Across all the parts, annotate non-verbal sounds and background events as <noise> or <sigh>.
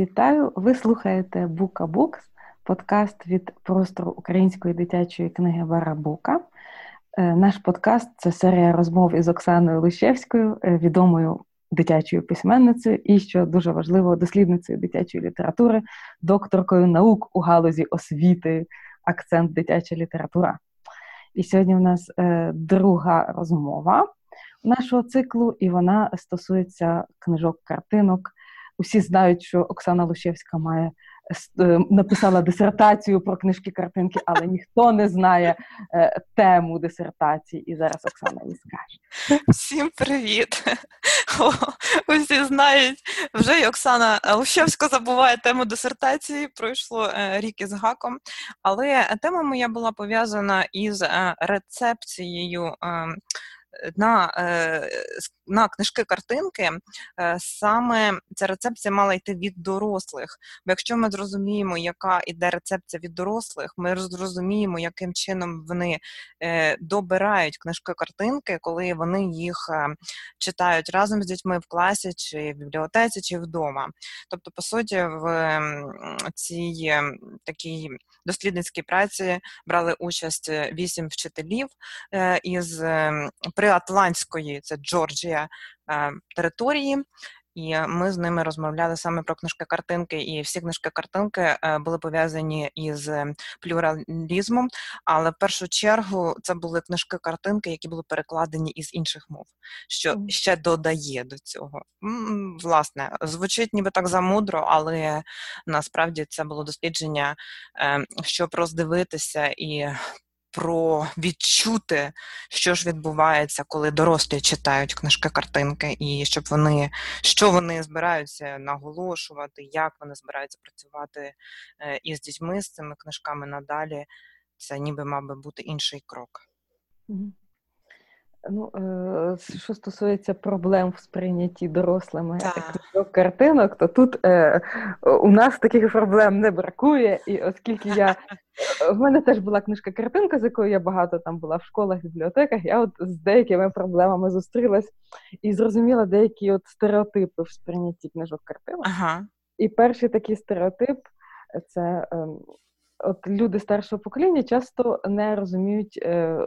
Вітаю! Ви слухаєте Бука Букс, подкаст від простору української дитячої книги Барабука. Е, наш подкаст це серія розмов із Оксаною Лущевською, е, відомою дитячою письменницею і, що дуже важливо, дослідницею дитячої літератури, докторкою наук у галузі освіти, акцент дитяча література. І сьогодні у нас е, друга розмова нашого циклу, і вона стосується книжок, картинок. Усі знають, що Оксана Лущевська має е, написала дисертацію про книжки картинки, але ніхто не знає е, тему дисертації. І зараз Оксана їй скаже. Всім привіт! О, усі знають вже і Оксана Лущевська забуває тему дисертації. Пройшло е, рік із гаком, але тема моя була пов'язана із рецепцією. На е, на книжки-картинки, е, саме ця рецепція мала йти від дорослих. Бо якщо ми зрозуміємо, яка іде рецепція від дорослих, ми зрозуміємо, яким чином вони е, добирають книжки-картинки, коли вони їх читають разом з дітьми в класі, чи в бібліотеці, чи вдома. Тобто, по суті, в цій такій дослідницькій праці брали участь вісім вчителів із приатлантської, це Джорджія, е, території. І ми з ними розмовляли саме про книжки-картинки, і всі книжки-картинки е, були пов'язані із плюралізмом. Але в першу чергу це були книжки-картинки, які були перекладені із інших мов, що ще додає до цього. Власне, звучить ніби так замудро, але насправді це було дослідження, щоб роздивитися і про відчути, що ж відбувається, коли дорослі читають книжки-картинки, і щоб вони що вони збираються наголошувати, як вони збираються працювати е, із дітьми з цими книжками надалі. Це ніби мав би бути інший крок. Ну, е, Що стосується проблем в сприйнятті дорослими картинок, то тут е, у нас таких проблем не бракує. І оскільки я в мене теж була книжка-картинка, з якою я багато там була в школах, бібліотеках, я от з деякими проблемами зустрілась і зрозуміла деякі от стереотипи в сприйнятті книжок картинок. Ага. І перший такий стереотип це. Е, от люди старшого покоління часто не розуміють е,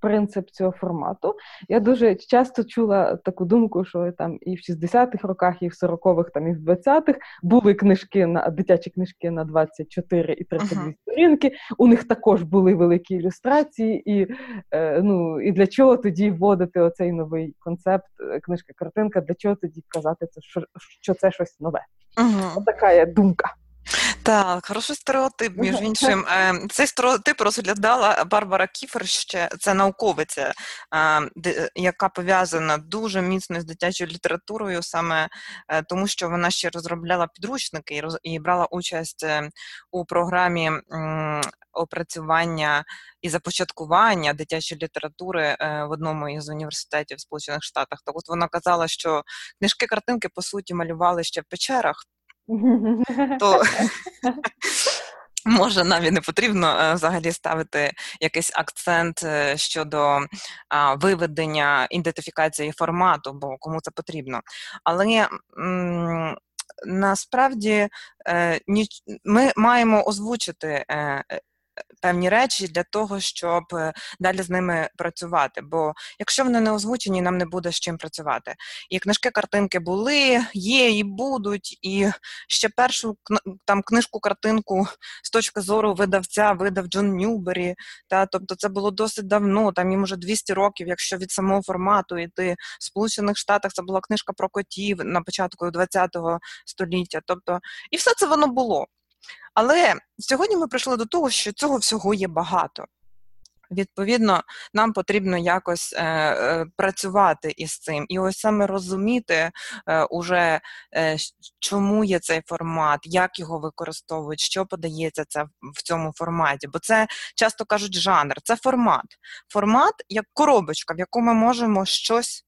принцип цього формату. Я дуже часто чула таку думку, що там і в 60-х роках, і в 40-х, там і в 20-х були книжки на дитячі книжки на 24 і 32 uh-huh. сторінки. У них також були великі ілюстрації, і е, ну і для чого тоді вводити оцей новий концепт е, книжка-картинка? Для чого тоді казати це, що, що це щось нове? Uh-huh. Така є думка. Так, хороший стереотип, між іншим. Ем, цей стереотип розглядала Барбара Кіфер ще це науковиця, ем, яка пов'язана дуже міцно з дитячою літературою, саме е, тому, що вона ще розробляла підручники і брала участь у програмі опрацювання і започаткування дитячої літератури е, в одному із університетів в Сполучених Штатах. Так от вона казала, що книжки-картинки по суті малювали ще в печерах то <laughs> може навіть не потрібно е, взагалі ставити якийсь акцент е, щодо виведення ідентифікації формату, бо кому це потрібно. Але насправді е, ми маємо озвучити певні речі для того, щоб е, далі з ними працювати. Бо якщо вони не озвучені, нам не буде з чим працювати. І книжки, картинки були, є і будуть. І ще першу там книжку-картинку з точки зору видавця видав Джон Ньюбері. Та тобто це було досить давно, там їм уже 200 років, якщо від самого формату йти в Сполучених Штатах це була книжка про котів на початку ХХ століття. Тобто, і все це воно було. Але сьогодні ми прийшли до того, що цього всього є багато. Відповідно, нам потрібно якось е, е, працювати із цим, і ось саме розуміти, е, уже, е, чому є цей формат, як його використовують, що подається це в цьому форматі. Бо це часто кажуть жанр, це формат. Формат як коробочка, в яку ми можемо щось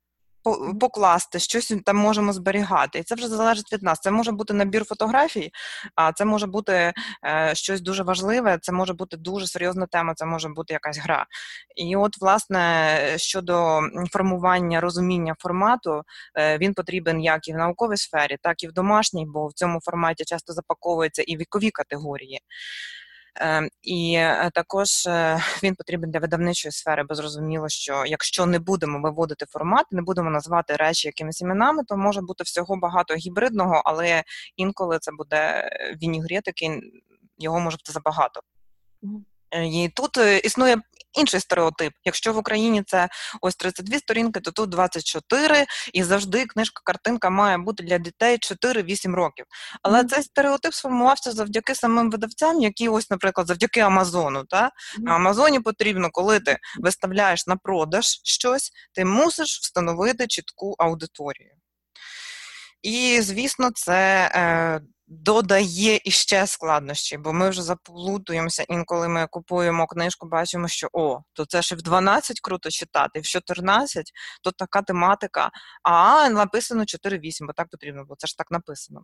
покласти, щось там можемо зберігати. І це вже залежить від нас. Це може бути набір фотографій, а це може бути е, щось дуже важливе, це може бути дуже серйозна тема, це може бути якась гра. І от, власне, щодо формування розуміння формату, е, він потрібен як і в науковій сфері, так і в домашній, бо в цьому форматі часто запаковуються і вікові категорії. Ем, і е, також е, <laughs> він потрібен для видавничої сфери, бо зрозуміло, що якщо не будемо виводити формат, не будемо назвати речі якимись іменами, то може бути всього багато гібридного, але інколи це буде вінігретики, його може бути забагато. І тут існує інший стереотип. Якщо в Україні це ось 32 сторінки, то тут 24, і завжди книжка-картинка має бути для дітей 4-8 років. Але mm-hmm. цей стереотип сформувався завдяки самим видавцям, які ось, наприклад, завдяки Амазону. Та? Mm-hmm. На Амазоні потрібно, коли ти виставляєш на продаж щось, ти мусиш встановити чітку аудиторію. І, звісно, це е, додає іще складнощі, бо ми вже заплутуємося, інколи ми купуємо книжку, бачимо, що о, то це ще в 12 круто читати, в 14 то така тематика, а написано 4-8, бо так потрібно, бо це ж так написано.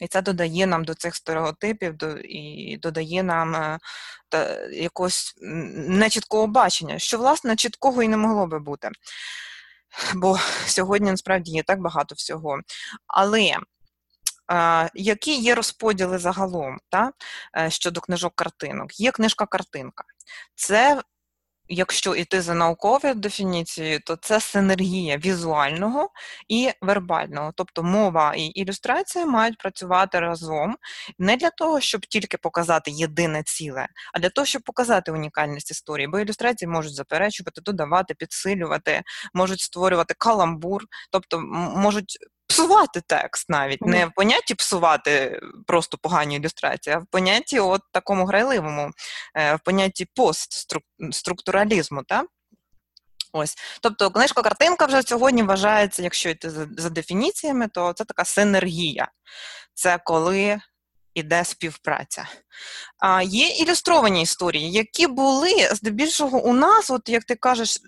І це додає нам до цих стереотипів до, і додає нам е, та, якогось нечіткого бачення, що, власне, чіткого і не могло би бути. Бо сьогодні насправді є так багато всього. Але які є розподіли загалом та, е, щодо книжок-картинок? Є книжка-картинка. Це, якщо йти за науковою дефініцією, то це синергія візуального і вербального. Тобто мова і ілюстрація мають працювати разом не для того, щоб тільки показати єдине ціле, а для того, щоб показати унікальність історії. Бо ілюстрації можуть заперечувати, додавати, підсилювати, можуть створювати каламбур, тобто можуть псувати текст навіть. Не в понятті псувати просто погані ілюстрації, а в понятті от такому грайливому, е, в понятті постструктуралізму. так? Ось, тобто книжка-картинка вже сьогодні вважається, якщо йти за, за дефініціями, то це така синергія. Це коли іде співпраця. А Є ілюстровані історії, які були здебільшого у нас, от як ти кажеш,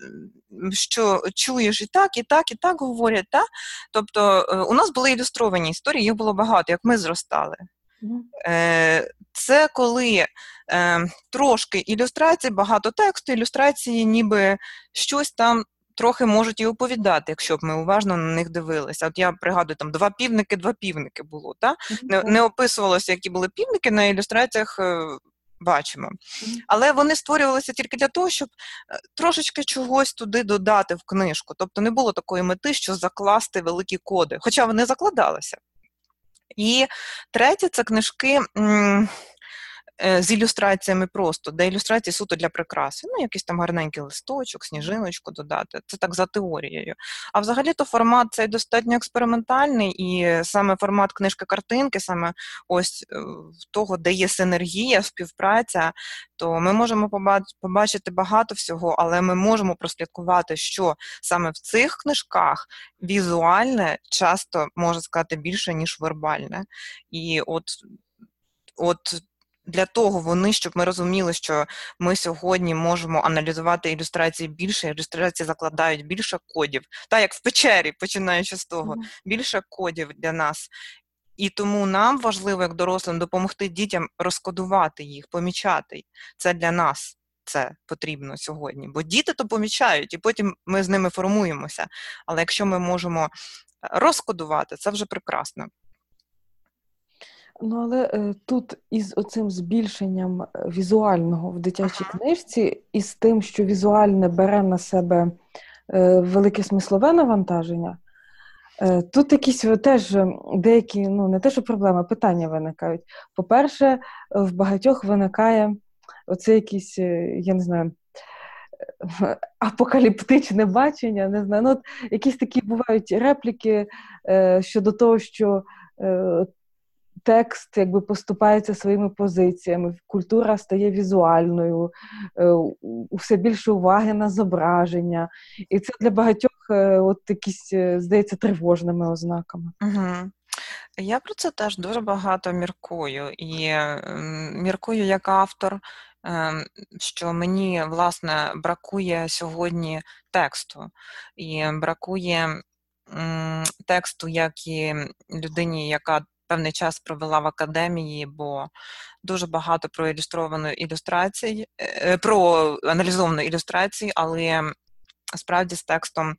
що чуєш і так, і так, і так говорять. Та? Тобто е, у нас були ілюстровані історії, їх було багато, як ми зростали. Е, це коли е, трошки ілюстрації, багато тексту, ілюстрації, ніби щось там трохи можуть і оповідати, якщо б ми уважно на них дивилися. От я пригадую, там два півники, два півники було. Та? Не, не описувалося, які були півники на ілюстраціях. Е, бачимо. Але вони створювалися тільки для того, щоб е, трошечки чогось туди додати в книжку. Тобто не було такої мети, що закласти великі коди, хоча вони закладалися. І третє, це книжки. Е, з ілюстраціями просто, де ілюстрації суто для прикраси. Ну, якийсь там гарненький листочок, сніжиночку додати. Це так за теорією. А взагалі-то формат цей достатньо експериментальний, і саме формат книжки-картинки, саме ось е, того, де є синергія, співпраця, то ми можемо побачити багато всього, але ми можемо прослідкувати, що саме в цих книжках візуальне часто можна сказати більше, ніж вербальне. І от от для того вони, щоб ми розуміли, що ми сьогодні можемо аналізувати ілюстрації більше, ілюстрації закладають більше кодів, так як в печері, починаючи з того, більше кодів для нас. І тому нам важливо, як дорослим, допомогти дітям розкодувати їх, помічати. Це для нас це потрібно сьогодні. Бо діти то помічають, і потім ми з ними формуємося. Але якщо ми можемо розкодувати, це вже прекрасно. Ну, але е, тут із оцим збільшенням е, візуального в дитячій книжці, і з тим, що візуальне бере на себе е, велике смислове навантаження, е, тут якісь теж деякі, ну не те, що проблеми, питання виникають. По-перше, в багатьох виникає оце якісь, е, я не знаю. Е, <laughs> апокаліптичне бачення, не знаю. Ну, от Якісь такі бувають репліки е, щодо того, що е, текст якби поступається своїми позиціями, культура стає візуальною, е, все більше уваги на зображення. І це для багатьох е, от якісь, е, здається, тривожними ознаками. Угу. Я про це теж дуже багато міркую. І міркую як автор, ем, що мені власне бракує сьогодні тексту, і бракує тексту, як і людині, яка певний час провела в академії, бо дуже багато про ілюстрованої ілюстрації, е, про аналізованої ілюстрації, але справді з текстом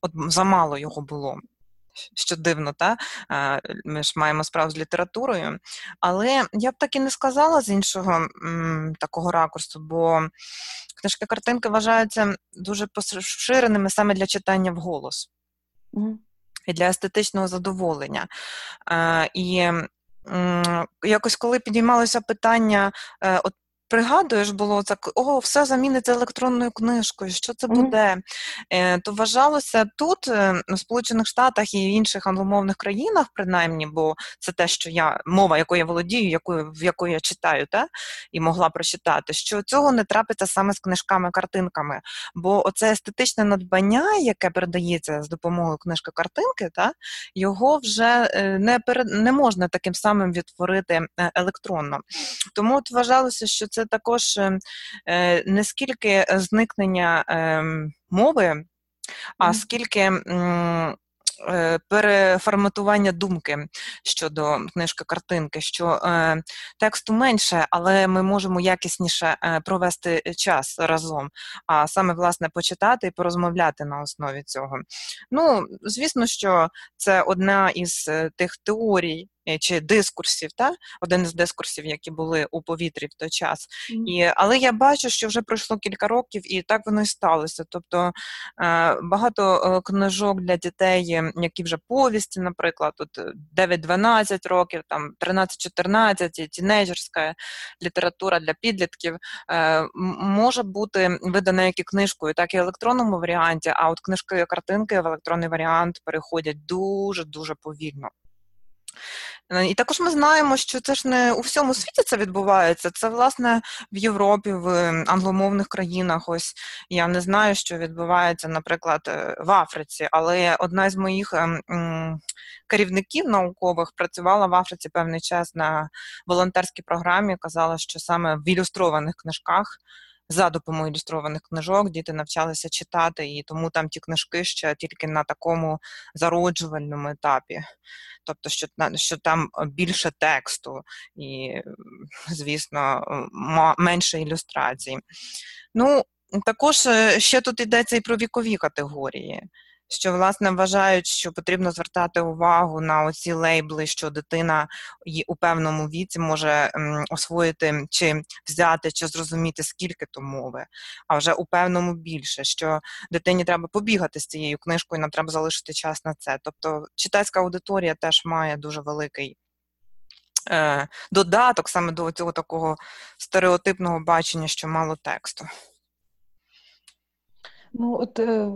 от замало його було. Що дивно, та ми ж маємо справу з літературою. Але я б так і не сказала з іншого м, такого ракурсу, бо книжки картинки вважаються дуже поширеними саме для читання вголос mm. І для естетичного задоволення. І якось коли підіймалося питання, е, от пригадуєш, було так: о, все заміниться електронною книжкою, що це буде? Mm-hmm. То вважалося тут, е, в Сполучених Штатах і в інших англомовних країнах, принаймні, бо це те, що я мова, якою я володію, якою в якої я читаю, та і могла прочитати, що цього не трапиться саме з книжками-картинками. Бо оце естетичне надбання, яке передається з допомогою книжки-картинки, та його вже е, не перед не можна таким самим відтворити електронно. Тому от вважалося, що це це також ем, е, не скільки зникнення ем, мови, а скільки Е, переформатування думки щодо книжки картинки, що е, тексту менше, але ми можемо якісніше е, провести час разом, а саме власне почитати і порозмовляти на основі цього. Ну, звісно, що це одна із тих теорій. Чи дискурсів, та один із дискурсів, які були у повітрі в той час, mm. і але я бачу, що вже пройшло кілька років, і так воно і сталося. Тобто багато книжок для дітей які вже повісті, наприклад, тут 9-12 е, років, там 13-14, тінейджерська література для підлітків, е, може бути видана як і книжкою, так і в електронному варіанті, а от книжки і картинки в електронний варіант переходять дуже-дуже повільно. Е, і також ми знаємо, що це ж не у всьому світі це відбувається. Це, власне, в Європі, в англомовних країнах. Ось я не знаю, що відбувається, наприклад, е, в Африці, але одна з моїх ем, керівників наукових працювала в Африці певний час на волонтерській програмі. Казала, що саме в ілюстрованих книжках за допомогою ілюстрованих книжок діти навчалися читати, і тому там ті книжки ще тільки на такому зароджувальному етапі. Тобто, що що там більше тексту і, звісно, менше ілюстрацій. Ну, також е, ще тут йдеться і про вікові категорії що власне вважають, що потрібно звертати увагу на оці лейбли, що дитина у певному віці може освоїти чи взяти, чи зрозуміти, скільки то мови, а вже у певному більше, що дитині треба побігати з цією книжкою, нам треба залишити час на це. Тобто читацька аудиторія теж має дуже великий. Е, додаток саме до цього такого стереотипного бачення, що мало тексту. Ну, от е,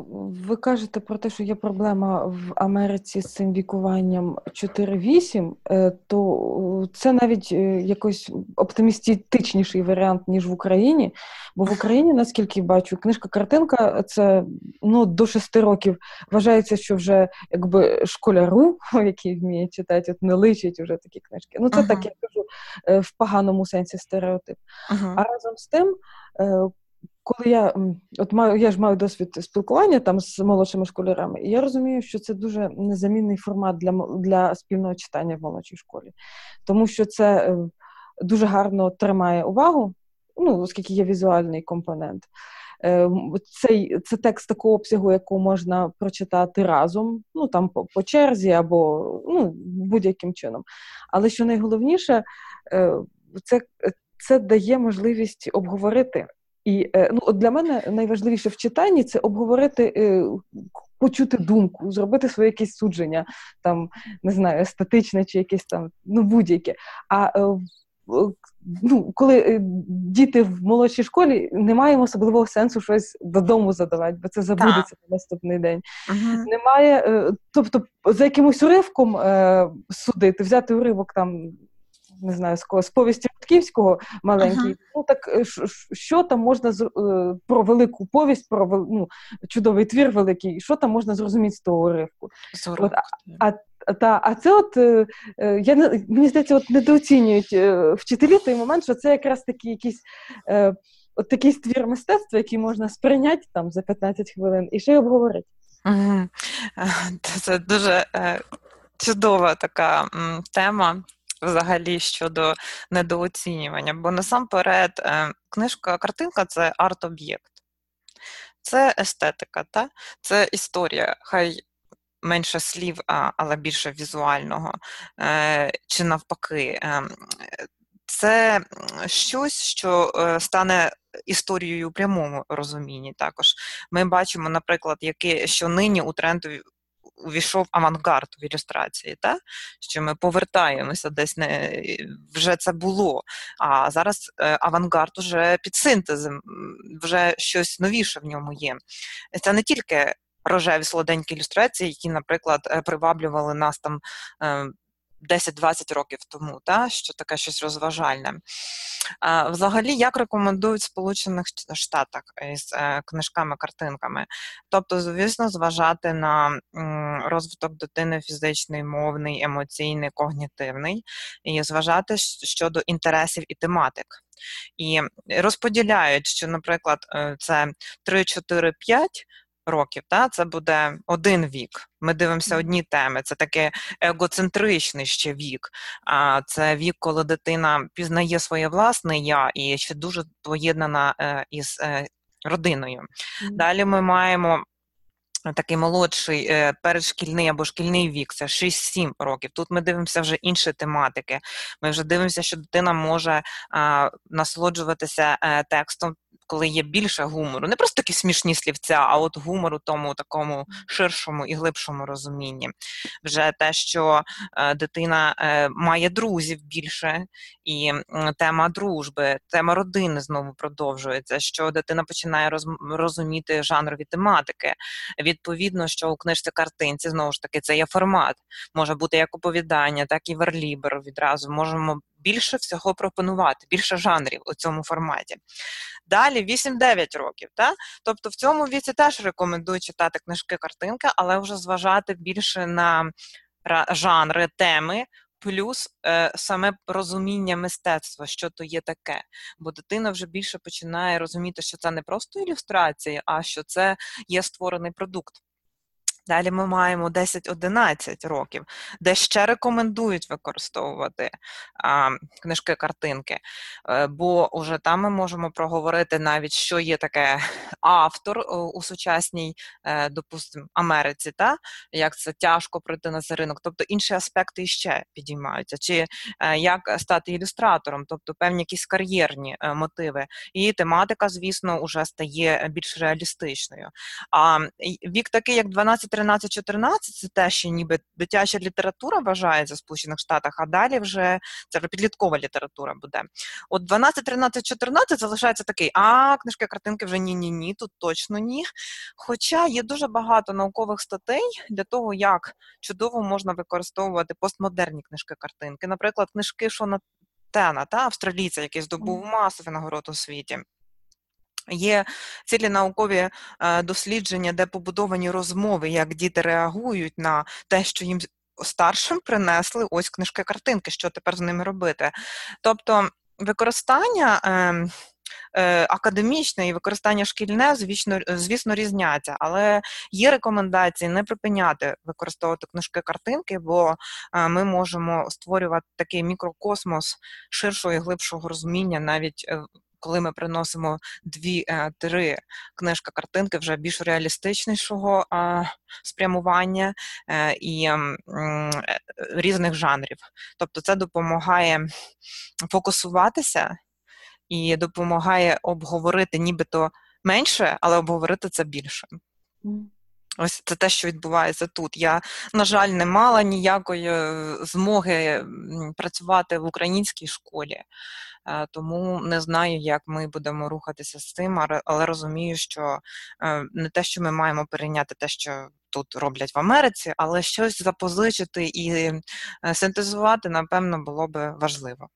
ви кажете про те, що є проблема в Америці з цим вікуванням 4-8, е, то це навіть е, якось оптимістичніший варіант, ніж в Україні. Бо в Україні, наскільки бачу, книжка-картинка це ну, до 6 років вважається, що вже якби школяру, <laughs> який вміє читати, от не личить вже такі книжки. Ну, це uh-huh. так я кажу в поганому сенсі стереотип. Uh-huh. А разом з тим коли я от маю, я ж маю досвід спілкування там з молодшими школярами, і я розумію, що це дуже незамінний формат для для спільного читання в молодшій школі, тому що це е, дуже гарно тримає увагу, ну оскільки є візуальний компонент. Е, цей це текст такого обсягу, яку можна прочитати разом, ну там по, по черзі або ну, будь-яким чином. Але що найголовніше, е, це це дає можливість обговорити і е, ну, от для мене найважливіше в читанні це обговорити, е, почути думку, зробити своє якесь судження, там не знаю, естетичне чи якесь там, ну будь-яке. А е, ну, коли діти в молодшій школі не маємо особливого сенсу щось додому задавати, бо це забудеться на наступний день. uh Немає, тобто за якимось уривком судити, взяти уривок там не знаю, з повісті Рудківського маленький. Ага. Ну так е, що там можна з е, про велику повість, про ну, чудовий твір великий, що там можна зрозуміти з того уривку? От, а, Та, а це от я мені здається, от недооцінюють вчителі той момент, що це якраз такі якісь от такий ствір мистецтва, який можна сприйняти там за 15 хвилин і ще й обговорити. Це дуже чудова така тема. Взагалі щодо недооцінювання, бо насамперед е, книжка, картинка це арт-об'єкт, це естетика, та? це історія, хай менше слів, але більше візуального, е, чи навпаки, е, це щось, що стане історією у прямому розумінні. Також ми бачимо, наприклад, яке що нині у тренду увійшов авангард в ілюстрації, та? що ми повертаємося десь не вже це було. А зараз е, авангард уже під синтезом, вже щось новіше в ньому є. Це не тільки рожеві солоденькі ілюстрації, які, наприклад, е, приваблювали нас там. 10-20 е, років тому, та, що таке щось розважальне. А, Взагалі, як рекомендують в Сполучених Штатах із е, книжками-картинками? Тобто, звісно, зважати на розвиток дитини фізичний, мовний, емоційний, когнітивний, і зважати щодо інтересів і тематик. І розподіляють, що, наприклад, е, це 3, 4, 5 років, та, це буде один вік. Ми дивимося одні теми. Це таке егоцентричний ще вік. А це вік, коли дитина пізнає своє власне я і ще дуже поєднана е, із е, родиною. Далі ми маємо. Такий молодший е, передшкільний або шкільний вік, це 6-7 років. Тут ми дивимося вже інші тематики. Ми вже дивимося, що дитина може насолоджуватися текстом коли є більше гумору, не просто такі смішні слівця, а от гумору тому такому ширшому і глибшому розумінні. Вже те, що е, дитина е, має друзів більше, і тема дружби, тема родини знову продовжується, що дитина починає роз, розуміти жанрові тематики. Відповідно, що у книжці картинці знову ж таки це є формат. Може бути як оповідання, так і верлібер. Відразу можемо більше всього пропонувати, більше жанрів у цьому форматі. Далі 8-9 років. Та? Тобто в цьому віці теж рекомендую читати книжки, картинки, але вже зважати більше на жанри, теми. Плюс е, саме розуміння мистецтва, що то є таке, бо дитина вже більше починає розуміти, що це не просто ілюстрація, а що це є створений продукт. Далі ми маємо 10-11 років, де ще рекомендують використовувати а, книжки-картинки, е, бо вже там ми можемо проговорити навіть, що є таке автор у сучасній, е, допустимо, Америці, та? як це тяжко пройти на цей ринок, тобто інші аспекти ще підіймаються, чи е, як стати ілюстратором, тобто певні якісь кар'єрні мотиви. І тематика, звісно, вже стає більш реалістичною. А вік такий, як 12 13-14 це те, що ніби дитяча література вважається в Сполучених Штатах, а далі вже це вже підліткова література буде. От 12, 13, 14 залишається такий, а книжки, картинки вже ні-ні ні, тут точно ні. Хоча є дуже багато наукових статей для того, як чудово можна використовувати постмодерні книжки-картинки. Наприклад, книжки Шона Тена, та австралійця, який здобув масові нагород у світі. Є цілі наукові е, дослідження, де побудовані розмови, як діти реагують на те, що їм старшим принесли ось книжки-картинки, що тепер з ними робити. Тобто використання. Ем, е, Академічне і використання шкільне, звісно, звісно, різняться, але є рекомендації не припиняти використовувати книжки-картинки, бо е, ми можемо створювати такий мікрокосмос ширшого і глибшого розуміння навіть коли ми приносимо дві-три е, книжка-картинки вже більш реалістичнішого спрямування е, і е, різних жанрів. Тобто це допомагає фокусуватися і допомагає обговорити нібито менше, але обговорити це більше. Ось це те, що відбувається тут. Я, на жаль, не мала ніякої змоги працювати в українській школі. Е, тому не знаю, як ми будемо рухатися з цим, але розумію, що е, не те, що ми маємо перейняти те, що тут роблять в Америці, але щось запозичити і е, синтезувати, напевно, було би важливо.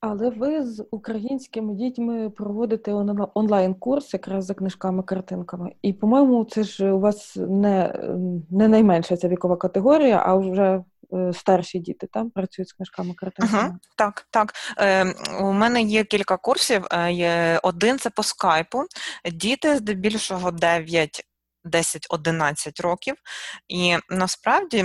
Але ви з українськими дітьми проводите онлайн-курс якраз за книжками-картинками. І, по-моєму, це ж у вас не не найменша ця вікова категорія, а вже е, старші діти там працюють з книжками-картинками. Угу, Так, так. Е, У мене є кілька курсів. Е, Один це по скайпу. Діти здебільшого 9 10-11 років. І насправді,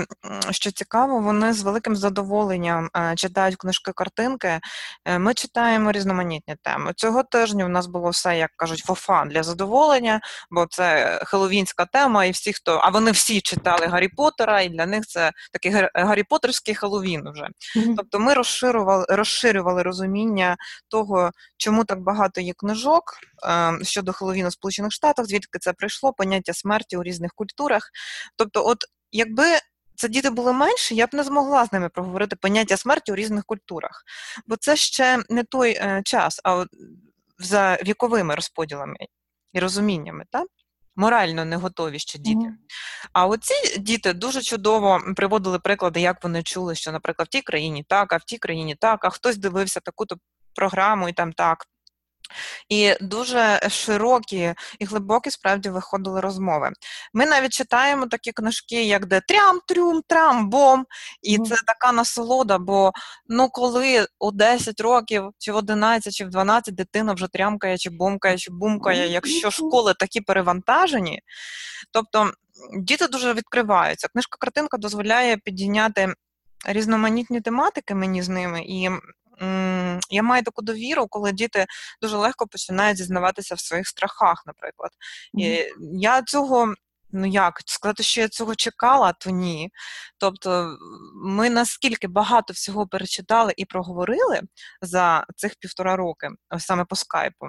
що цікаво, вони з великим задоволенням е, читають книжки-картинки. Е, ми читаємо різноманітні теми. Цього тижня у нас було все, як кажуть, фофан для задоволення, бо це хеловінська тема, і всі, хто. А вони всі читали Гаррі Поттера, і для них це такий Гаррі Поттерський Хеллоуін вже. Mm-hmm. Тобто ми розширювали, розширювали розуміння того, чому так багато є книжок ем, щодо Хеллоуіну в Сполучених Штатах, звідки це прийшло, поняття смерті у різних культурах. Тобто, от якби це діти були менші, я б не змогла з ними проговорити поняття смерті у різних культурах, бо це ще не той е, час, а от за віковими розподілами і розуміннями, так? Морально не готові ще діти. Mm. А оці діти дуже чудово приводили приклади, як вони чули, що, наприклад, в тій країні так, а в тій країні так, а хтось дивився таку-то програму і там так. І дуже широкі і глибокі справді виходили розмови. Ми навіть читаємо такі книжки, як де трям, трюм, трам, бом. І це така насолода, бо ну коли у 10 років, чи в 11, чи в 12 дитина вже трямкає, чи бомкає, чи бумкає, якщо школи такі перевантажені, тобто діти дуже відкриваються. Книжка-картинка дозволяє підійняти різноманітні тематики мені з ними. і я маю таку довіру, коли діти дуже легко починають зізнаватися в своїх страхах, наприклад. І Я цього Ну як сказати, що я цього чекала, то ні. Тобто, ми наскільки багато всього перечитали і проговорили за цих півтора роки, саме по скайпу,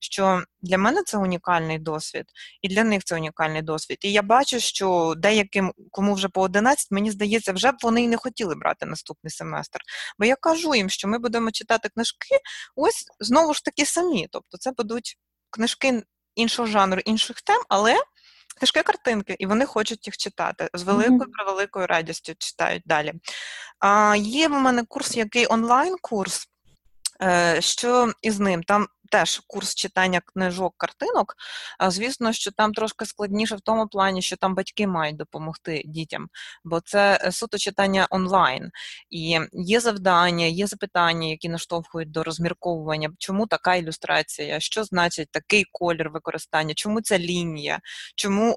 що для мене це унікальний досвід, і для них це унікальний досвід. І я бачу, що деяким, кому вже по 11, мені здається, вже б вони і не хотіли брати наступний семестр. Бо я кажу їм, що ми будемо читати книжки, ось знову ж таки самі. Тобто, це будуть книжки іншого жанру, інших тем, але книжки картинки, і вони хочуть їх читати. З великою превеликою радістю читають далі. А, Є в мене курс, який онлайн-курс. Е, що із ним? Там теж курс читання книжок, картинок. Звісно, що там трошки складніше в тому плані, що там батьки мають допомогти дітям, бо це е, суто читання онлайн. І є завдання, є запитання, які наштовхують до розмірковування, чому така ілюстрація, що значить такий колір використання, чому ця лінія, чому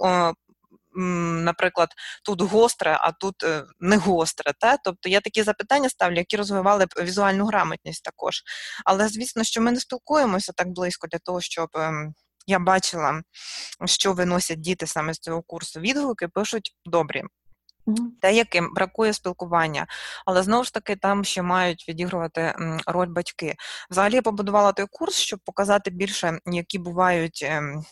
наприклад, тут гостре, а тут е, не гостре. Та? Тобто я такі запитання ставлю, які розвивали б візуальну грамотність також. Але звісно, що ми не спілкуємося так близько для того, щоб. Ем, я бачила, що виносять діти саме з цього курсу. Відгуки пишуть добрі. Те, яким бракує спілкування, але знову ж таки там ще мають відігрувати роль батьки. Взагалі я побудувала той курс, щоб показати більше, які бувають ем,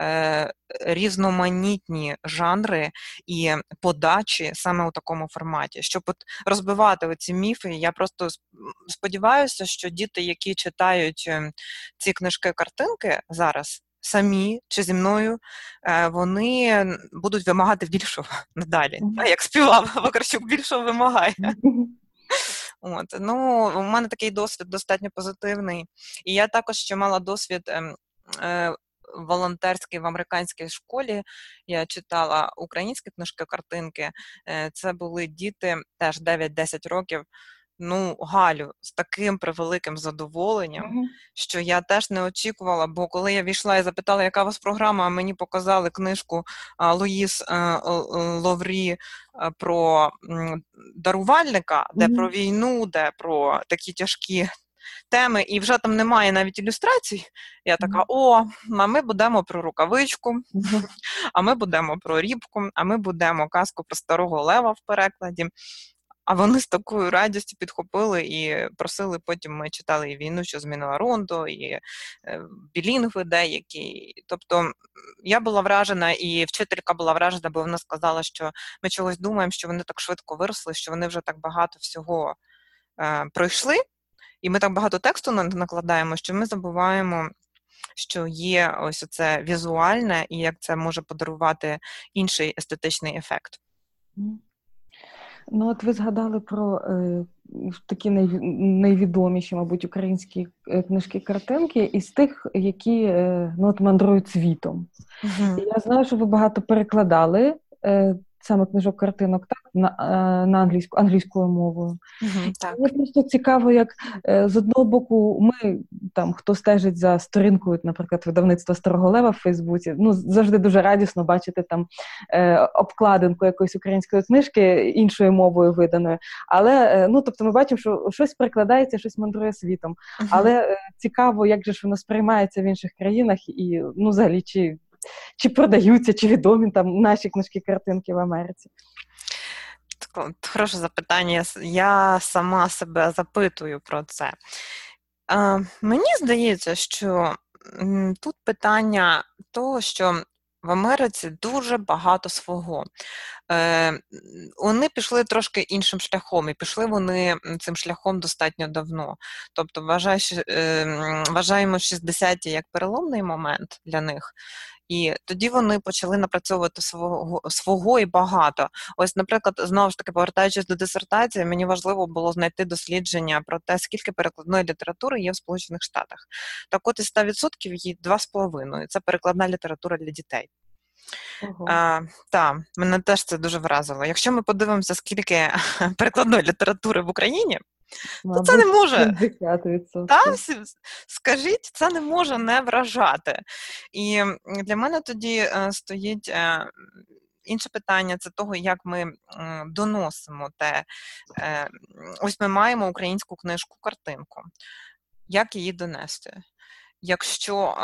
е, різноманітні жанри і подачі саме у такому форматі, щоб от розбивати оці міфи. Я просто сподіваюся, що діти, які читають ем, ці книжки-картинки зараз самі чи зі мною, е, вони будуть вимагати більшого <laughs> надалі. Mm-hmm. Як співав Вакарчук, більшого вимагає. <laughs> От, ну, У мене такий досвід достатньо позитивний. І я також ще мала досвід ем, е, волонтерський в американській школі. Я читала українські книжки-картинки. Е, це були діти теж 9-10 років ну, Галю, з таким превеликим задоволенням, mm-hmm. що я теж не очікувала, бо коли я війшла і запитала, яка у вас програма, мені показали книжку Луїс е, Ловрі е, про дарувальника, де mm-hmm. про війну, де про такі тяжкі. Теми, і вже там немає навіть ілюстрацій. Я така: о, а ми будемо про рукавичку, <laughs> а ми будемо про рібку, а ми будемо казку про старого лева в перекладі. А вони з такою радістю підхопили і просили. Потім ми читали і війну, що змінила Рондо, і е, білінгви деякі. Тобто я була вражена, і вчителька була вражена, бо вона сказала, що ми чогось думаємо, що вони так швидко виросли, що вони вже так багато всього е, пройшли, і ми так багато тексту накладаємо, що ми забуваємо. Що є ось це візуальне, і як це може подарувати інший естетичний ефект. Ну, от ви згадали про е, такі найвідоміші, мабуть, українські е, книжки-картинки із тих, які ну, от мандрують світом. Uh-huh. Я знаю, що ви багато перекладали саме книжок картинок так на е, на англійську англійською мовою. Угу, так. Мені просто цікаво, як е, з одного боку, ми там хто стежить за сторінкою, наприклад, видавництва Старого Лева в Фейсбуці, ну завжди дуже радісно бачити там е, обкладинку якоїсь української книжки іншою мовою виданою. Але ну тобто, ми бачимо, що щось перекладається, щось мандрує світом. Угу. Але цікаво, як же ж воно сприймається в інших країнах, і ну взагалі чи чи продаються, чи відомі там наші книжки картинки в Америці? Хороше запитання. Я сама себе запитую про це. Мені здається, що тут питання того, що в Америці дуже багато свого. Е, Вони пішли трошки іншим шляхом, і пішли вони цим шляхом достатньо давно. Тобто, вважаю, е, вважаємо 60-ті як переломний момент для них. І тоді вони почали напрацьовувати свого свого і багато. Ось, наприклад, знову ж таки, повертаючись до дисертації, мені важливо було знайти дослідження про те, скільки перекладної літератури є в Сполучених Штатах. Так, от із 100% є 2,5%. Це перекладна література для дітей. Так, мене теж це дуже вразило. Якщо ми подивимося, скільки <laughs> перекладної літератури в Україні, то це не може Та, скажіть, це не може не вражати. І для мене тоді е, стоїть. Е, інше питання це того, як ми доносимо те. Е, ось ми маємо українську книжку-картинку. Як її донести? Якщо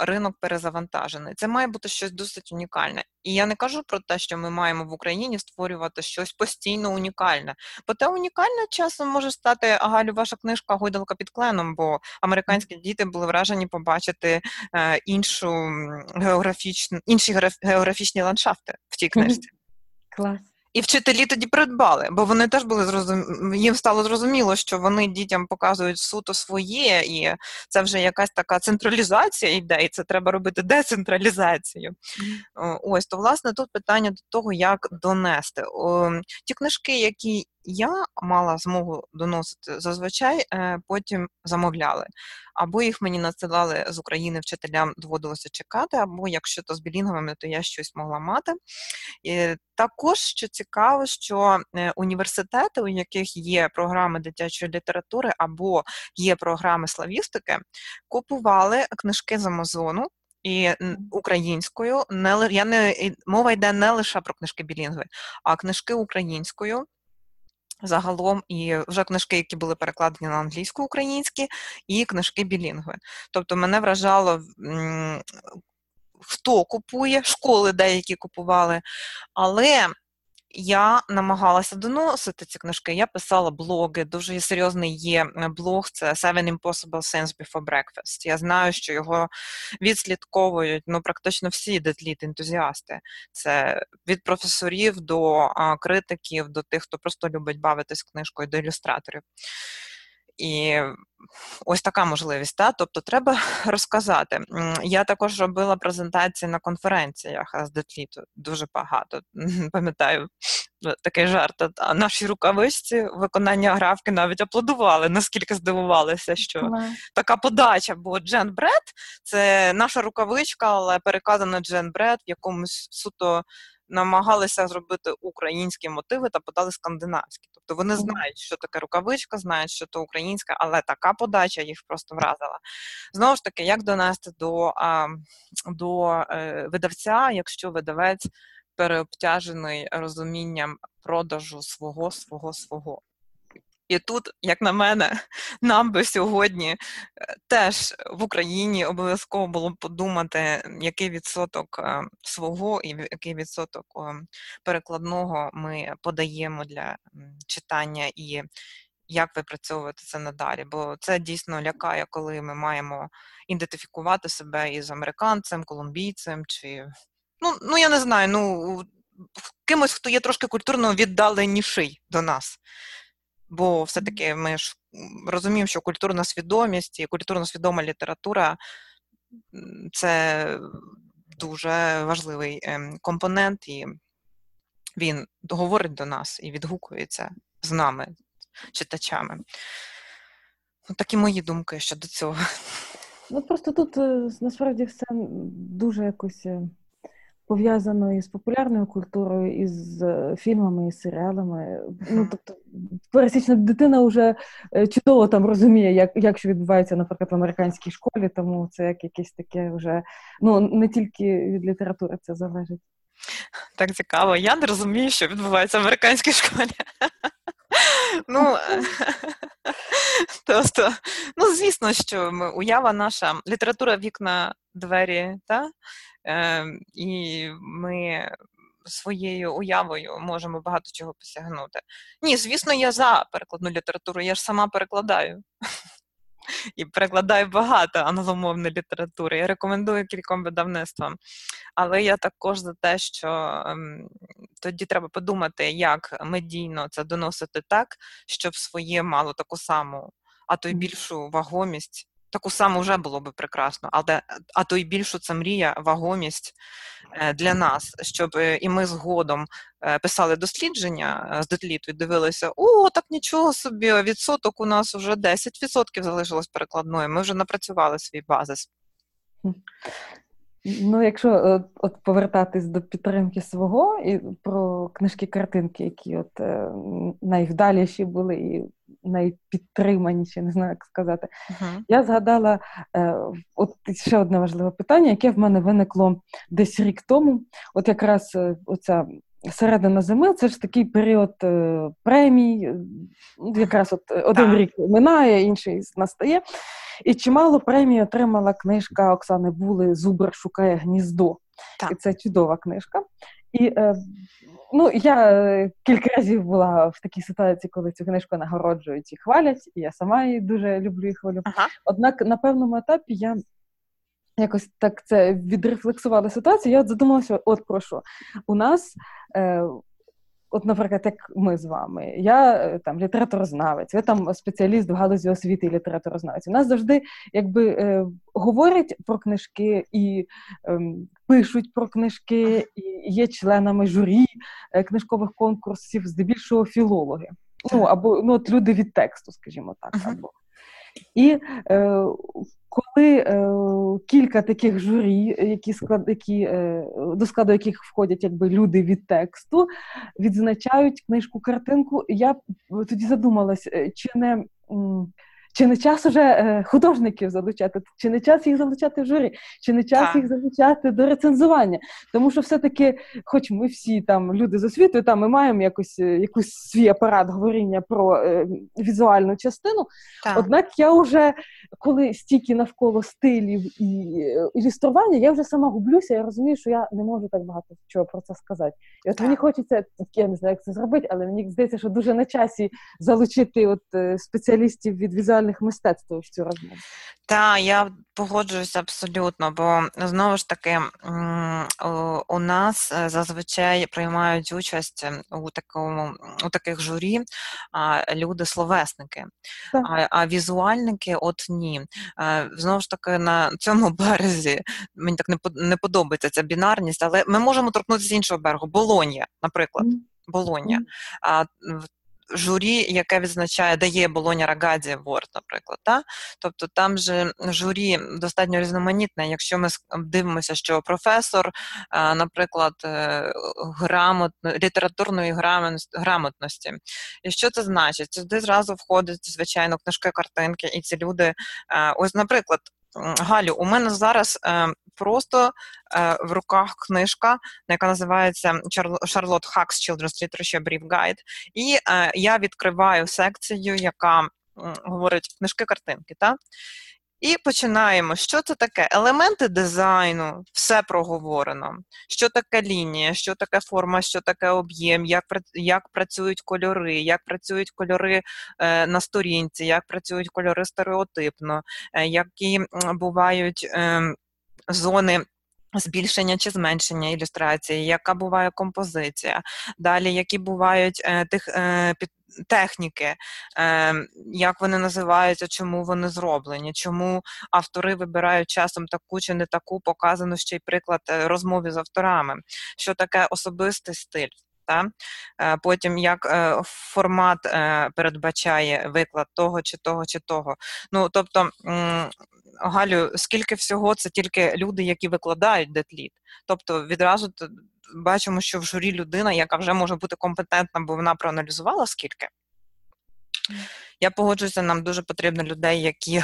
ринок перезавантажений. Це має бути щось досить унікальне. І я не кажу про те, що ми маємо в Україні створювати щось постійно унікальне. Бо те унікальне часом може стати Агалю, ваша книжка Гойдалка під кленом, бо американські діти були вражені побачити е, іншу географічну інші географічні ландшафти в тій книжці. Клас. І вчителі тоді придбали, бо вони теж були зрозум... їм стало зрозуміло, що вони дітям показують суто своє, і це вже якась така централізація ідей, це треба робити децентралізацію. Mm. Ось то, власне, тут питання до того, як донести. Ті книжки, які я мала змогу доносити, зазвичай е, потім замовляли. Або їх мені надсилали з України вчителям доводилося чекати, або якщо то з білінговими, то я щось могла мати. І Також що цікаво, що е, університети, у яких є програми дитячої літератури або є програми славістики, купували книжки з Амазону. І українською не я не мова йде не лише про книжки білінгви, а книжки українською Загалом і вже книжки, які були перекладені на англійську українські, і книжки білінгви. Тобто мене вражало, хто купує, школи деякі купували, але я намагалася доносити ці книжки. Я писала блоги. Дуже серйозний є е, блог. Це Seven Impossible Things Before Breakfast. Я знаю, що його відслідковують ну практично всі детліт ентузіасти. Це від професорів до критиків, до тих, хто просто любить бавитись книжкою, до ілюстраторів. І ось така можливість. Та? Тобто треба <laughs> розказати. Я також робила презентації на конференціях з Детліту дуже багато. <laughs> Пам'ятаю такий жарт. А наші рукавичці виконання графки навіть аплодували, наскільки здивувалися, що mm. така подача. Бо Джен Бред це наша рукавичка, але переказана Джен Бред в якомусь суто намагалися зробити українські мотиви та подали скандинавські. Тобто вони знають, що таке рукавичка, знають, що то українська, але така подача їх просто вразила. Знову ж таки, як донести до, до е, видавця, якщо видавець переобтяжений розумінням продажу свого, свого, свого. І тут, як на мене, <laughs> нам би сьогодні е, теж в Україні обов'язково було б подумати, який відсоток е, свого і який відсоток перекладного ми подаємо для читання і як випрацьовувати це надалі. Бо це дійсно лякає, коли ми маємо ідентифікувати себе із американцем, колумбійцем чи ну, ну я не знаю, ну кимось, хто є трошки культурно віддаленіший до нас. Бо все-таки ми ж розуміємо, що культурна свідомість і культурно свідома література це дуже важливий ем, компонент, і він говорить до нас і відгукується з нами. читачами. Ну, Такі мої думки щодо цього. Ну просто тут е, насправді все дуже якось е, з популярною культурою, із е, фільмами, і серіалами. Ну тобто, пересічна дитина вже чудово там розуміє, як як що відбувається, наприклад, в американській школі, тому це як якесь таке вже ну не тільки від літератури це залежить. Так цікаво. Я не розумію, що відбувається в американській школі. Ну, <laughs> Просто, ну, звісно, що ми, уява наша, література вікна двері, та? Е, і ми своєю уявою можемо багато чого посягнути. Ні, звісно, я за перекладну літературу, я ж сама перекладаю. <laughs> І перекладаю багато англомовної літератури. Я рекомендую кільком видавництвам. Але я також за те, що ем, тоді треба подумати, як медійно це доносити так, щоб своє мало таку саму а то й більшу вагомість. Таку саму вже було би прекрасно, але а то й більшу це мрія, вагомість е, для нас, щоб е, і ми згодом е, писали дослідження з дотліту і дивилися: о, так нічого собі, відсоток у нас вже 10% залишилось перекладною. Ми вже напрацювали свій базис. Ну, якщо от, от повертатись до підтримки свого і про книжки-картинки, які от е, найвдаліші були і найпідтриманіші, не знаю, як сказати, uh-huh. я згадала е, от ще одне важливе питання, яке в мене виникло десь рік тому. От якраз е, оця середина зими це ж такий період е, премій, якраз от один рік минає, інший настає. І чимало премій отримала книжка Оксани Були Зубр шукає гніздо. Так. І це чудова книжка. І е, ну, я е, кілька разів була в такій ситуації, коли цю книжку нагороджують і хвалять, і я сама її дуже люблю і хвалю. Ага. Однак на певному етапі я якось так це відрефлексувала ситуацію. Я от задумалася, от про що. У нас е, От, наприклад, як ми з вами, я е, там літературознавець, ви там спеціаліст в галузі освіти і літературознавець. У нас завжди якби е, говорять про книжки і е, пишуть про книжки, і є членами журі е, книжкових конкурсів, здебільшого філологи. Ну або ну от люди від тексту, скажімо так. або. І е, коли е, кілька таких журі, які склад, які, е, до складу яких входять якби люди від тексту, відзначають книжку картинку, я тоді задумалась, е, чи не. Чи не час уже е, художників залучати, чи не час їх залучати в журі, чи не час їх залучати до рецензування? Тому що все-таки, хоч ми всі там люди з освітою, там ми маємо якось е, якийсь свій апарат говоріння про е, візуальну частину. Так. Однак я вже коли стільки навколо стилів і е, ілюстрування, я вже сама гублюся, я розумію, що я не можу так багато чого про це сказати. І от так. мені хочеться, я не знаю, як це зробити, але мені здається, що дуже на часі залучити от спеціалістів від візуальної візуальних мистецтв в цю розмову. Так, я погоджуюся абсолютно, бо знову ж таки у нас е, зазвичай приймають участь у такому у таких журі люди-словесники, а а візуальники от ні. Е, знову ж таки, на цьому <laughs> березі мені так не подобається ця бінарність, але ми можемо торкнутися з іншого берегу. Болонія, наприклад. Болонія. А журі, яке відзначає, дає Болоня Рагаді Ворд, наприклад. Та? Тобто там же журі достатньо різноманітне. Якщо ми дивимося, що професор, наприклад, е, грамотно, літературної грамотності. І що це значить? Сюди зразу входить, звичайно, книжки, картинки, і ці люди, ось, наприклад, Галю, у мене зараз е, просто е, в руках книжка, яка називається Charlotte Huck's Children's Literature Brief Guide, і е, я відкриваю секцію, яка говорить книжки-картинки. Та? І починаємо. Що це таке? Елементи дизайну, все проговорено. Що таке лінія, що таке форма, що таке об'єм, як як працюють кольори, як працюють кольори е, на сторінці, як працюють кольори стереотипно, е, які бувають е, зони. Збільшення чи зменшення ілюстрації, яка буває композиція, далі які бувають е, тих е, під, техніки, е, як вони називаються, чому вони зроблені, чому автори вибирають часом таку чи не таку, показано ще й приклад розмови з авторами, що таке особистий стиль. Та? Потім як формат передбачає виклад того чи того чи того. Ну, тобто, Галю, скільки всього це тільки люди, які викладають детліт. Тобто відразу бачимо, що в журі людина, яка вже може бути компетентна, бо вона проаналізувала скільки. Я погоджуюся, нам дуже потрібно людей, які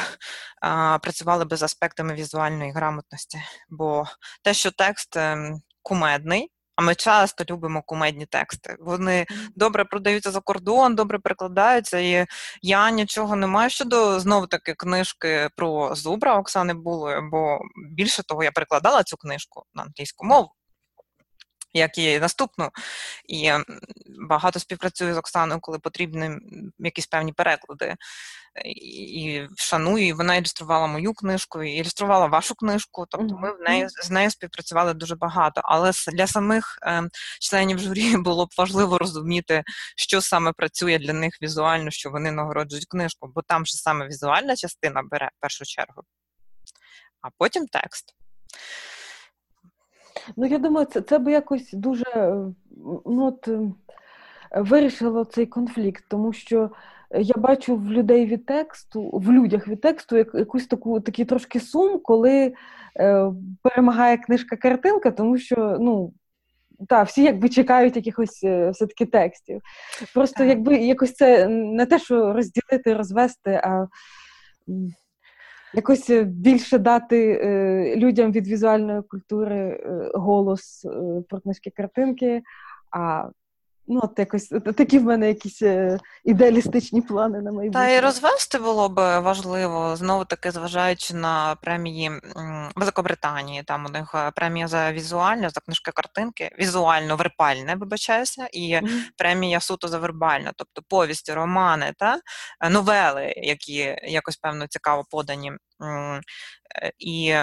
а, працювали би з аспектами візуальної грамотності, бо те, що текст ем, кумедний, а ми часто любимо кумедні тексти. Вони добре продаються за кордон, добре перекладаються. І я нічого не маю щодо знову таки книжки про зубра Оксани Булої, бо більше того, я перекладала цю книжку на англійську мову як і наступну. І багато співпрацюю з Оксаною, коли потрібні якісь певні переклади. І шаную, і вона ілюструвала мою книжку, і ілюструвала вашу книжку. Тобто ми в неї з нею співпрацювали дуже багато. Але для самих е, членів журі <laughs> було б важливо розуміти, що саме працює для них візуально, що вони нагороджують книжку, бо там же саме візуальна частина бере в першу чергу, а потім текст. Ну, я думаю, це це би якось дуже ну, от, вирішило цей конфлікт, тому що я бачу в людей від тексту, в людях від тексту як, якусь таку такий трошки сум, коли е, перемагає книжка-картинка, тому що ну. Так, всі якби чекають якихось е, все-таки текстів. Просто якби якось це не те, що розділити, розвести, а якось е, більше дати е, людям від візуальної культури е, голос про книжки картинки. А Ну, от якось такі в мене якісь е, ідеалістичні плани на майбутнє. Та і розвести було б важливо, знову таки, зважаючи на премії Великобританії, там у них е, премія за візуальне, за книжки картинки, візуально вербальне, вибачаюся, і mm-hmm. премія суто за вербальне, тобто повісті, романи та е, новели, які якось певно цікаво подані. І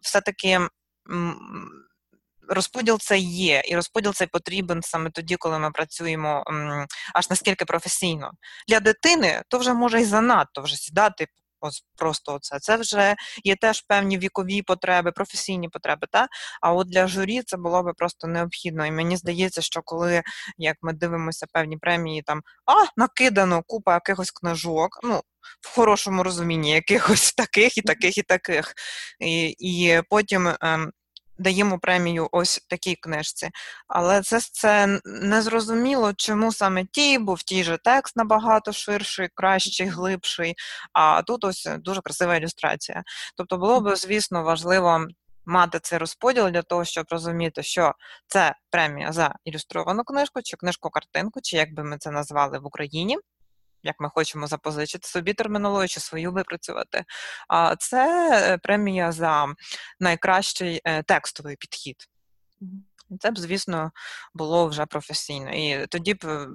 все-таки розподіл це є, і розподіл цей потрібен саме тоді, коли ми працюємо аж наскільки професійно. Для дитини то вже може і занадто вже сідати. Ось просто це. Це вже є теж певні вікові потреби, професійні потреби. Та? А от для журі це було би просто необхідно. І мені здається, що коли як ми дивимося певні премії, там а накидано купа якихось книжок, ну в хорошому розумінні, якихось таких і таких і таких. І і потім ем, даємо премію ось такій книжці. Але це це незрозуміло, чому саме ті, бо в тій же текст набагато ширший, кращий, глибший, а тут ось дуже красива ілюстрація. Тобто було б, звісно, важливо. Мати цей розподіл для того, щоб розуміти, що це премія за ілюстровану книжку, чи книжку-картинку, чи як би ми це назвали в Україні, як ми хочемо запозичити собі термінологію чи свою випрацювати. А це е, премія за найкращий е, текстовий підхід. Це б, звісно, було вже професійно. І тоді б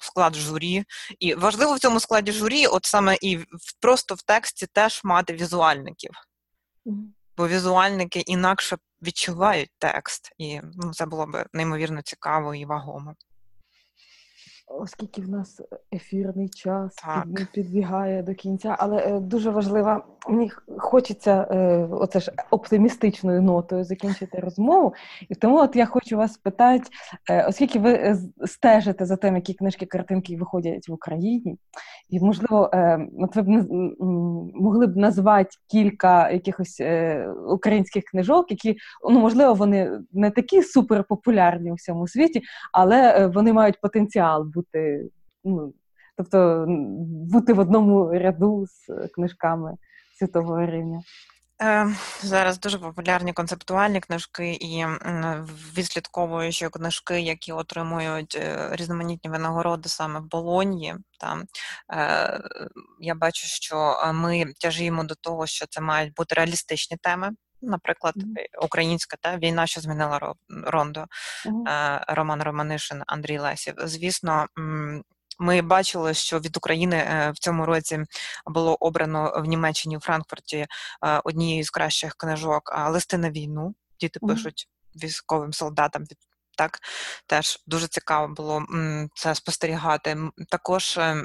склад журі. І важливо в цьому складі журі, от саме і просто в тексті теж мати візуальників. Бо візуальники інакше відчувають текст, і ну, це було б неймовірно цікаво і вагомо оскільки в нас ефірний час під, підбігає до кінця, але е, дуже важлива, мені хочеться е, оце ж оптимістичною нотою закінчити розмову. І тому от я хочу вас питати, е, оскільки ви стежите за тим, які книжки, картинки виходять в Україні, і можливо, от ви б могли б назвати кілька якихось українських книжок, які ну можливо вони не такі суперпопулярні у всьому світі, але вони мають потенціал бути бути, ну, тобто бути в одному ряду з книжками світового рівня. Е, зараз дуже популярні концептуальні книжки, і відслідковую, що книжки, які отримують е, різноманітні винагороди саме в Болоньї. Там е, я бачу, що ми тяжіємо до того, що це мають бути реалістичні теми. Наприклад, українська та війна, що змінила Рондо, uh-huh. Роман Романишин, Андрій Лесів. Звісно, ми бачили, що від України е, в цьому році було обрано в Німеччині у Франкфурті е, однією з кращих книжок листи на війну. Діти пишуть військовим солдатам. Так, теж дуже цікаво було це спостерігати. Також Е,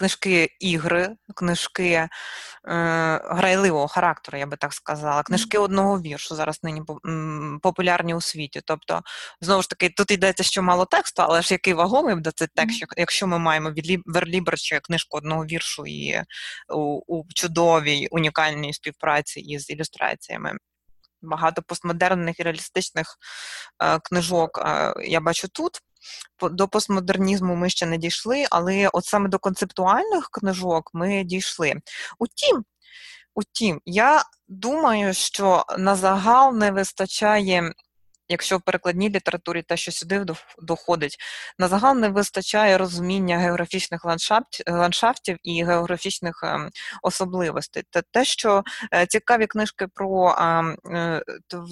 книжки ігри, книжки е, грайливого характеру, я би так сказала, книжки одного віршу зараз нині популярні у світі. Тобто, знову ж таки, тут йдеться, що мало тексту, але ж який вагомий буде цей текст, якщо ми маємо від Верліберча книжку одного віршу і у, у чудовій унікальній співпраці із ілюстраціями. Багато постмодерних і реалістичних е, книжок е, я бачу тут до постмодернізму ми ще не дійшли, але от саме до концептуальних книжок ми дійшли. Утім, утім, я думаю, що на загал не вистачає якщо в перекладній літературі те, що сюди доходить, на загал не вистачає розуміння географічних ландшафтів і географічних ем, особливостей. Те, те, що е, цікаві книжки про е,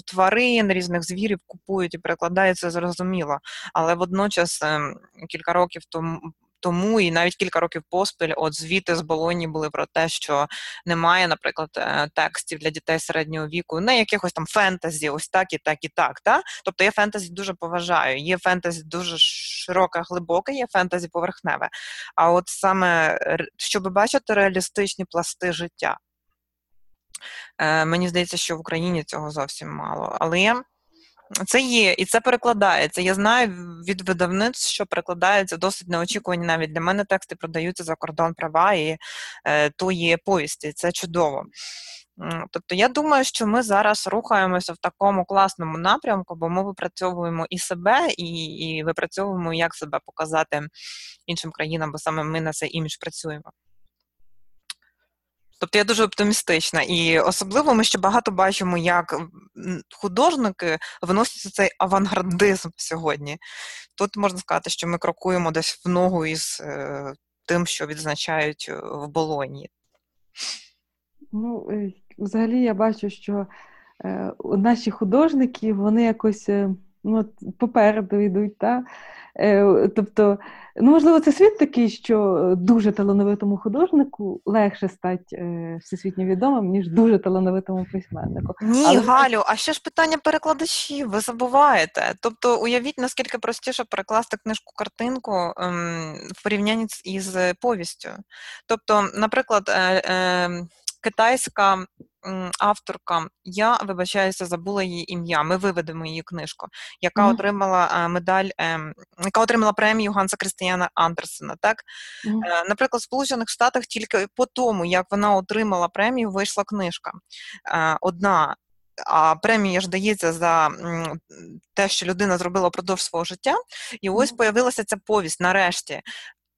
тварин, різних звірів купують і перекладаються, зрозуміло, але водночас ем, кілька років тому тому і навіть кілька років поспіль, от звіти з Болоні були про те, що немає, наприклад, е, текстів для дітей середнього віку, не якихось там фентезі, ось так і так і так. Та? Тобто я фентезі дуже поважаю. Є фентезі дуже широке, глибоке, є фентезі поверхневе. А от саме щоб бачити реалістичні пласти життя. Е, мені здається, що в Україні цього зовсім мало. Але це є, і це перекладається. Я знаю від видавництв, що перекладаються досить неочікувані навіть для мене тексти продаються за кордон права і е, тої повісті. Це чудово. Тобто я думаю, що ми зараз рухаємося в такому класному напрямку, бо ми випрацьовуємо і себе, і і випрацьовуємо, як себе показати іншим країнам, бо саме ми на цей імідж працюємо. Тобто я дуже оптимістична, і особливо ми ще багато бачимо, як художники виносять цей авангардизм сьогодні. Тут можна сказати, що ми крокуємо десь в ногу із е, тим, що відзначають е, в болоні. Ну, е, взагалі, я бачу, що наші художники вони якось ну, попереду йдуть. Та? Е, тобто, ну, можливо, це світ такий, що дуже талановитому художнику легше стати е, всесвітньо відомим, ніж дуже талановитому письменнику. Ні, Але... Галю, а ще ж питання перекладачів, ви забуваєте. Тобто, уявіть, наскільки простіше перекласти книжку картинку ем, в порівнянні із повістю. Тобто, наприклад, е, е, китайська авторка, я вибачаюся, забула її ім'я. Ми виведемо її книжку, яка mm-hmm. отримала е, медаль, ем, яка отримала премію Ганса Крістіяна Андерсена. Так, mm-hmm. наприклад, в Сполучених Штатах тільки по тому, як вона отримала премію, вийшла книжка. Е, одна. А премія ж дається за те, що людина зробила впродовж свого життя, і ось появилася ця повість нарешті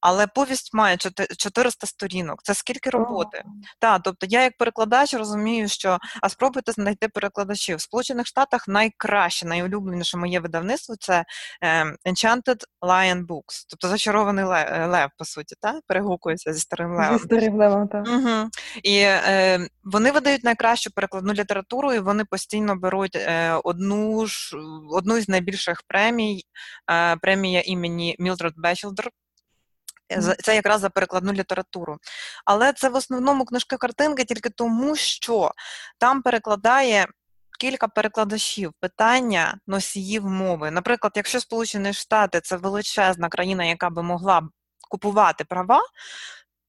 але повість має 400 сторінок. Це скільки роботи? Так, тобто я як перекладач розумію, що а спробуйте знайти перекладачів. В Сполучених Штатах найкраще, найулюбленіше моє видавництво це е, Enchanted Lion Books, тобто зачарований лев, е, лев по суті, та перегукується зі старим левом. Зі старим левом, так. Угу. І е, вони видають найкращу перекладну літературу, і вони постійно беруть е, одну ж одну з найбільших премій, е, премія імені Мілдред Бечелдер. Це якраз за перекладну літературу. Але це в основному книжки-картинки тільки тому, що там перекладає кілька перекладачів питання носіїв мови. Наприклад, якщо Сполучені Штати це величезна країна, яка би могла купувати права,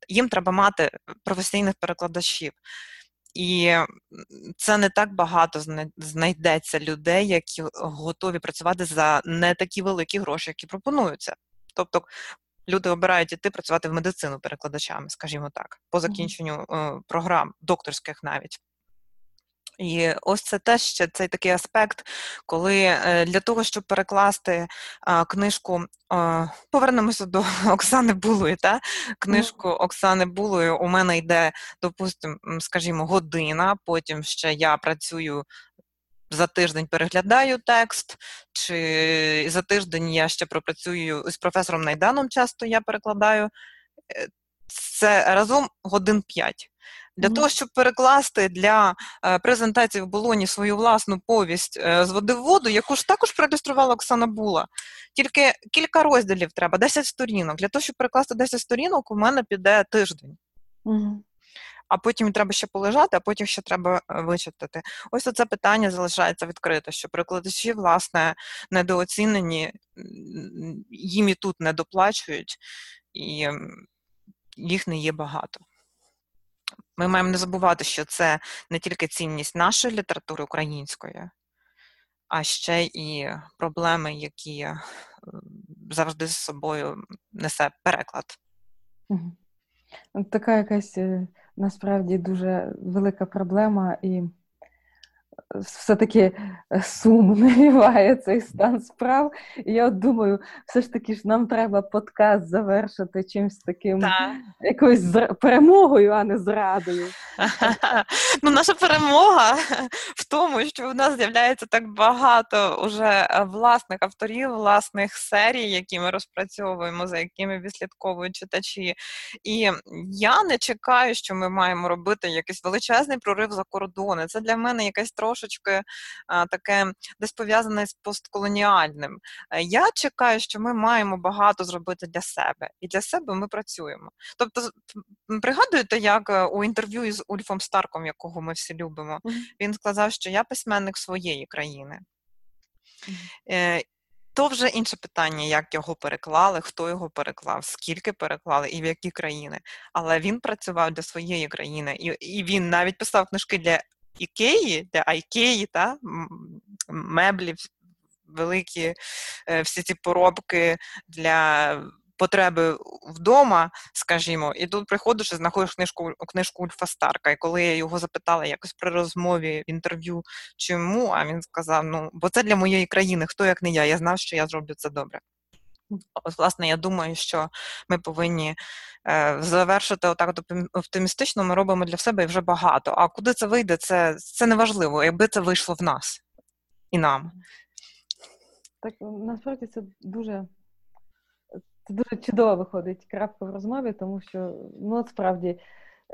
їм треба мати професійних перекладачів. І це не так багато знайдеться людей, які готові працювати за не такі великі гроші, які пропонуються. Тобто люди обирають іти працювати в медицину перекладачами, скажімо так, по закінченню е, програм, докторських навіть. І ось це теж ще цей такий аспект, коли е, для того, щоб перекласти книжку, повернемося до <laughs> Оксани Булої, та? книжку Оксани Булої у мене йде, допустимо, скажімо, година, потім ще я працюю за тиждень переглядаю текст, чи за тиждень я ще пропрацюю з професором Найданом, часто я перекладаю. Е, це разом годин 5. Для mm-hmm. того, щоб перекласти для е, презентації в болоні свою власну повість е, з води в воду, яку ж також проілюструвала Оксана Була. Тільки кілька розділів треба, 10 сторінок. Для того, щоб перекласти 10 сторінок, у мене піде тиждень. Mm-hmm а потім треба ще полежати, а потім ще треба е, вичитати. Ось це питання залишається відкрите, що перекладачі, власне, недооцінені, їм і тут не доплачують. І їх не є багато. Ми маємо не забувати, що це не тільки цінність нашої літератури української, а ще і проблеми, які е, завжди з собою несе переклад. Така якась е, насправді дуже велика проблема і все-таки е, сум <laughs> навіває цей стан справ. І я от думаю, все ж таки ж нам треба подкаст завершити чимось таким так. якоюсь зра... перемогою, а не зрадою. <laughs> Ну, Наша перемога <laughs> в тому, що в нас з'являється так багато уже е, власних авторів, власних серій, які ми розпрацьовуємо, за якими відслідковують читачі. І я не чекаю, що ми маємо робити якийсь величезний прорив за кордони. Це для мене якась трошечки таке десь пов'язане з постколоніальним. Е, я чекаю, що ми маємо багато зробити для себе, і для себе ми працюємо. Тобто, пригадуєте, як е, у інтерв'ю із Ульфом Старком, якого ми всі любимо, він сказав, що я письменник своєї країни. Е, то вже інше питання, як його переклали, хто його переклав, скільки переклали і в які країни. Але він працював для своєї країни, і і він навіть писав книжки для Ікеї, для Айкеї, та, меблів, великі е, всі ці поробки для потреби вдома, скажімо, і тут приходиш і знаходиш книжку книжку Ульфа Старка. І коли я його запитала якось при розмові в інтерв'ю, чому, а він сказав: ну, бо це для моєї країни, хто як не я, я знав, що я зроблю це добре. От, власне, я думаю, що ми повинні е, завершити отак оптимістично, ми робимо для себе і вже багато. А куди це вийде, це це неважливо, якби це вийшло в нас і нам. Так насправді це дуже це дуже чудово виходить крапка в розмові, тому що ну справді,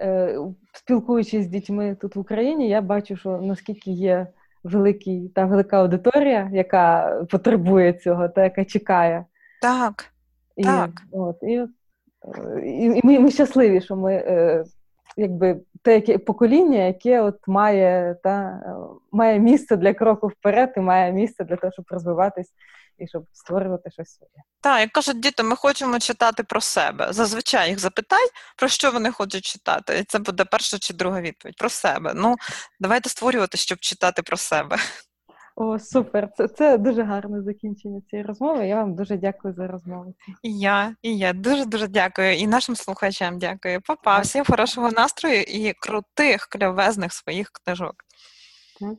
е, спілкуючись з дітьми тут в Україні, я бачу, що наскільки є великий та велика аудиторія, яка потребує цього, та яка чекає. Так. І, так. От, і, і, і ми, ми щасливі, що ми е, якби те яке покоління, яке от має та, має місце для кроку вперед і має місце для того, щоб розвиватись і щоб створювати щось своє. Так, як кажуть діти, ми хочемо читати про себе. Зазвичай їх запитай, про що вони хочуть читати. І це буде перша чи друга відповідь про себе. Ну, давайте створювати, щоб читати про себе. О, супер! Це це дуже гарне закінчення цієї розмови. Я вам дуже дякую за розмову. І я, і я дуже дуже дякую. І нашим слухачам дякую. Папа, всім хорошого настрою і крутих, кльовезних своїх книжок. Так.